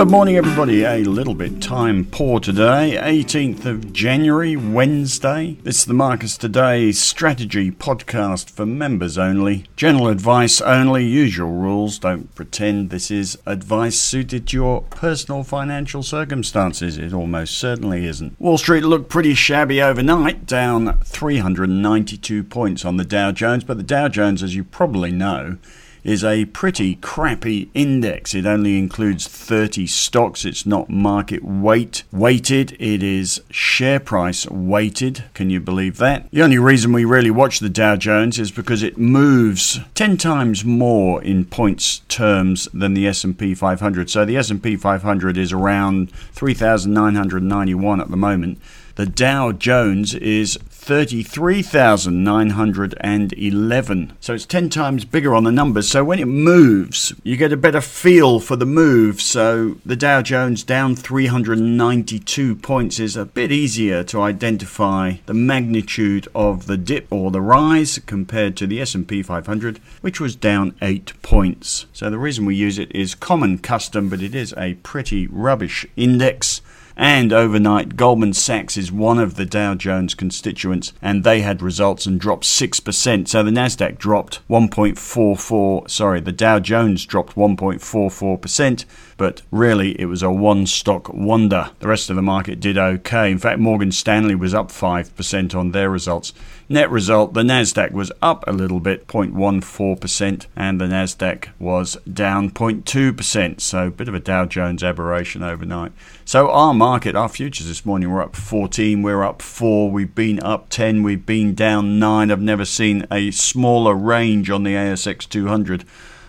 Good morning, everybody. A little bit time poor today, 18th of January, Wednesday. This is the Marcus Today strategy podcast for members only. General advice only, usual rules. Don't pretend this is advice suited to your personal financial circumstances. It almost certainly isn't. Wall Street looked pretty shabby overnight, down 392 points on the Dow Jones, but the Dow Jones, as you probably know, is a pretty crappy index. It only includes 30 stocks. It's not market weight weighted. It is share price weighted. Can you believe that? The only reason we really watch the Dow Jones is because it moves 10 times more in points terms than the S&P 500. So the S&P 500 is around 3991 at the moment. The Dow Jones is 33,911. So it's 10 times bigger on the numbers. So when it moves, you get a better feel for the move. So the Dow Jones down 392 points is a bit easier to identify the magnitude of the dip or the rise compared to the S&P 500, which was down 8 points. So the reason we use it is common custom, but it is a pretty rubbish index. And overnight, Goldman Sachs is one of the Dow Jones constituents, and they had results and dropped 6%. So the Nasdaq dropped 1.44, sorry, the Dow Jones dropped 1.44%, but really it was a one stock wonder. The rest of the market did okay. In fact, Morgan Stanley was up 5% on their results. Net result, the Nasdaq was up a little bit, 0.14%, and the Nasdaq was down 0.2%. So a bit of a Dow Jones aberration overnight. So our market, our futures this morning were up 14, we're up 4, we've been up 10, we've been down 9. I've never seen a smaller range on the ASX 200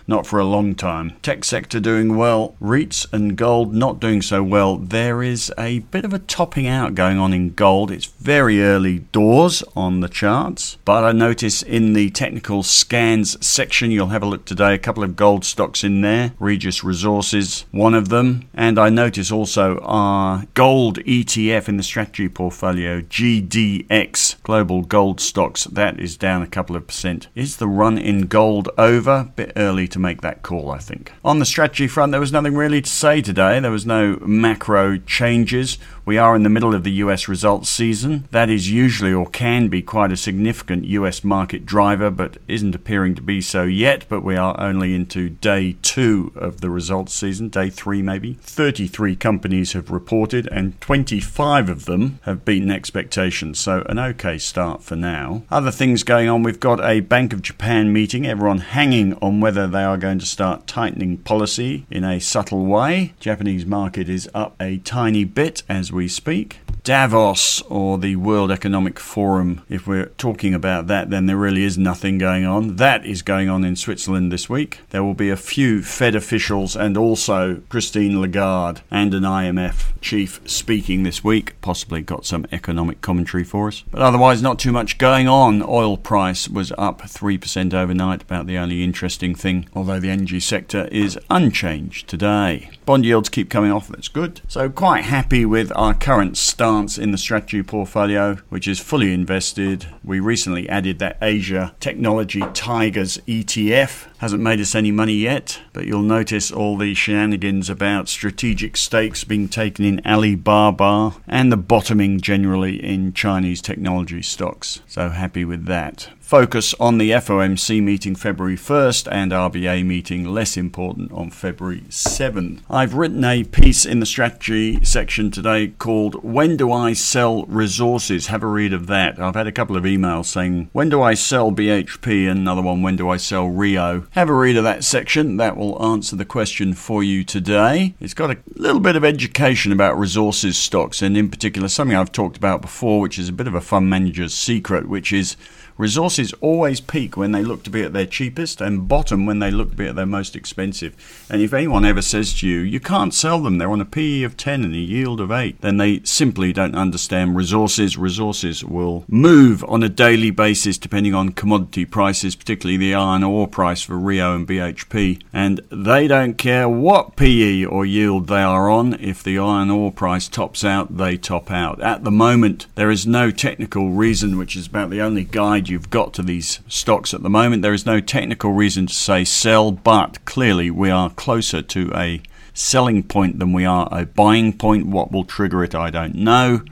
not for a long time. Tech sector doing well, REITs and gold not doing so well. There is a bit of a topping out going on in gold. It's very early doors on the charts, but I notice in the technical scans section, you'll have a look today, a couple of gold stocks in there. Regis Resources, one of them, and I notice also our gold ETF in the strategy portfolio, GDX, Global Gold Stocks, that is down a couple of percent. Is the run in gold over? Bit early to make that call, I think. On the strategy front, there was nothing really to say today. There was no macro changes. We are in the middle of the US results season. That is usually or can be quite a significant US market driver, but isn't appearing to be so yet. But we are only into day two of the results season, day three maybe. 33 companies have reported, and 25 of them have beaten expectations, so an okay start for now. Other things going on, we've got a Bank of Japan meeting, everyone hanging on whether they are going to start tightening policy in a subtle way. Japanese market is up a tiny bit as we speak. Davos or the World Economic Forum, if we're talking about that, then there really is nothing going on. That is going on in Switzerland this week. There will be a few Fed officials and also Christine Lagarde and an IMF chief speaking this week. Possibly got some economic commentary for us. But otherwise, not too much going on. Oil price was up 3% overnight, about the only interesting thing, although the energy sector is unchanged today. Bond yields keep coming off, that's good. So, quite happy with our current stance in the strategy portfolio, which is fully invested. We recently added that Asia Technology Tigers ETF. Hasn't made us any money yet, but you'll notice all the shenanigans about strategic stakes being taken in Alibaba and the bottoming generally in Chinese technology stocks. So, happy with that focus on the FOMC meeting February 1st and RBA meeting less important on February 7th. I've written a piece in the strategy section today called When Do I Sell Resources? Have a read of that. I've had a couple of emails saying, When do I sell BHP? And another one, When do I sell Rio? Have a read of that section. That will answer the question for you today. It's got a little bit of education about resources stocks and in particular something I've talked about before, which is a bit of a fund manager's secret, which is Resources always peak when they look to be at their cheapest and bottom when they look to be at their most expensive. And if anyone ever says to you, you can't sell them, they're on a PE of 10 and a yield of 8, then they simply don't understand resources. Resources will move on a daily basis depending on commodity prices, particularly the iron ore price for Rio and BHP. And they don't care what PE or yield they are on. If the iron ore price tops out, they top out. At the moment, there is no technical reason, which is about the only guide you've got to these stocks at the moment. There is no technical reason to say sell, but clearly we are closer to a selling point than we are a buying point. What will trigger it, I don't know.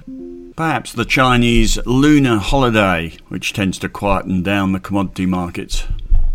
Perhaps the Chinese lunar holiday, which tends to quieten down the commodity markets.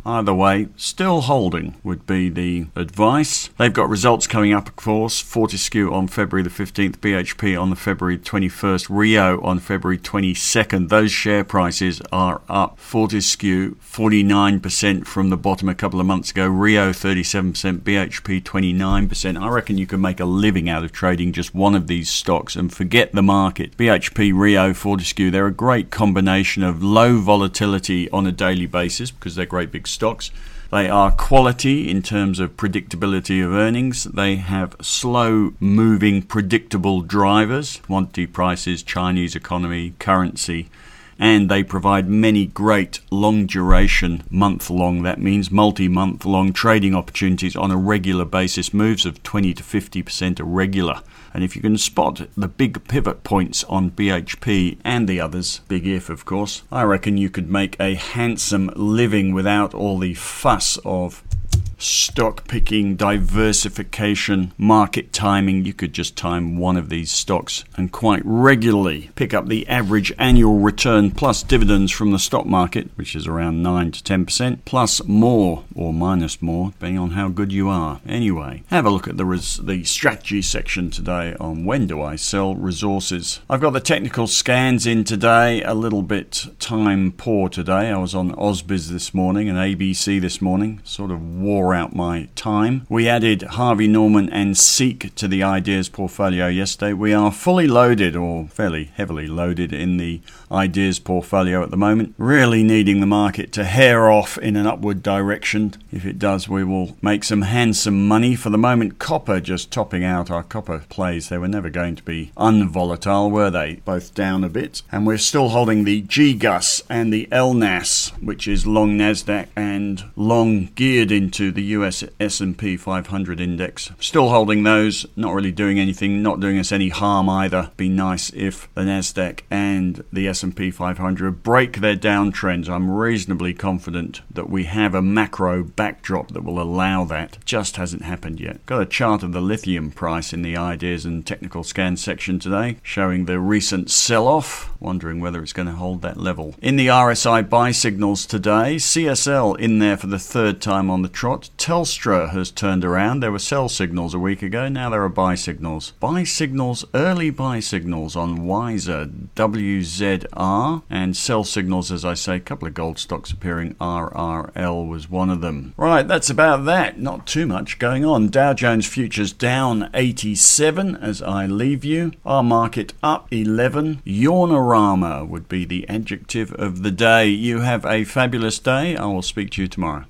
Either way, still holding would be the advice. They've got results coming up, of course. Fortescue on February the 15th, BHP on the February 21st, Rio on February 22nd. Those share prices are up. Fortescue 49% from the bottom a couple of months ago, Rio 37%, BHP 29%. I reckon you can make a living out of trading just one of these stocks and forget the market. BHP, Rio, Fortescue, they're a great combination of low volatility on a daily basis because they're great big stocks. They are quality in terms of predictability of earnings. They have slow moving, predictable drivers, commodity prices, Chinese economy, currency, and they provide many great long duration, month long, that means multi month long trading opportunities on a regular basis, moves of 20 to 50% irregular. And if you can spot the big pivot points on BHP and the others, big if of course, I reckon you could make a handsome living without all the fuss of stock picking, diversification, market timing. You could just time one of these stocks and quite regularly pick up the average annual return plus dividends from the stock market, which is around 9 to 10%, plus more or minus more, depending on how good you are. Anyway, have a look at the, res- the strategy section today on when do I sell resources. I've got the technical scans in today, a little bit time poor today. I was on Ausbiz this morning and ABC this morning, sort of wore out my time. We added Harvey Norman and Seek to the ideas portfolio yesterday. We are fully loaded, or fairly heavily loaded, in the ideas portfolio at the moment, really needing the market to hare off in an upward direction. If it does, we will make some handsome money. For the moment, copper just topping out our copper plays. They were never going to be unvolatile, were they? Both down a bit. And we're still holding the GGUS and the LNAS, which is long NASDAQ and long geared into the US S&P 500 index. Still holding those, not really doing anything, not doing us any harm either. Be nice if the Nasdaq and the S&P 500 break their downtrends. I'm reasonably confident that we have a macro backdrop that will allow that. Just hasn't happened yet. Got a chart of the lithium price in the ideas and technical scan section today, showing the recent sell-off. Wondering whether it's going to hold that level. In the RSI buy signals today, CSL in there for the third time on the trot. Telstra has turned around. There were sell signals a week ago. Now there are buy signals. Buy signals, early buy signals on Wisr, WZR, and sell signals, as I say, a couple of gold stocks appearing. RRL was one of them. Right, that's about that. Not too much going on. Dow Jones futures down 87 as I leave you. Our market up 11. Yawnorama would be the adjective of the day. You have a fabulous day. I will speak to you tomorrow.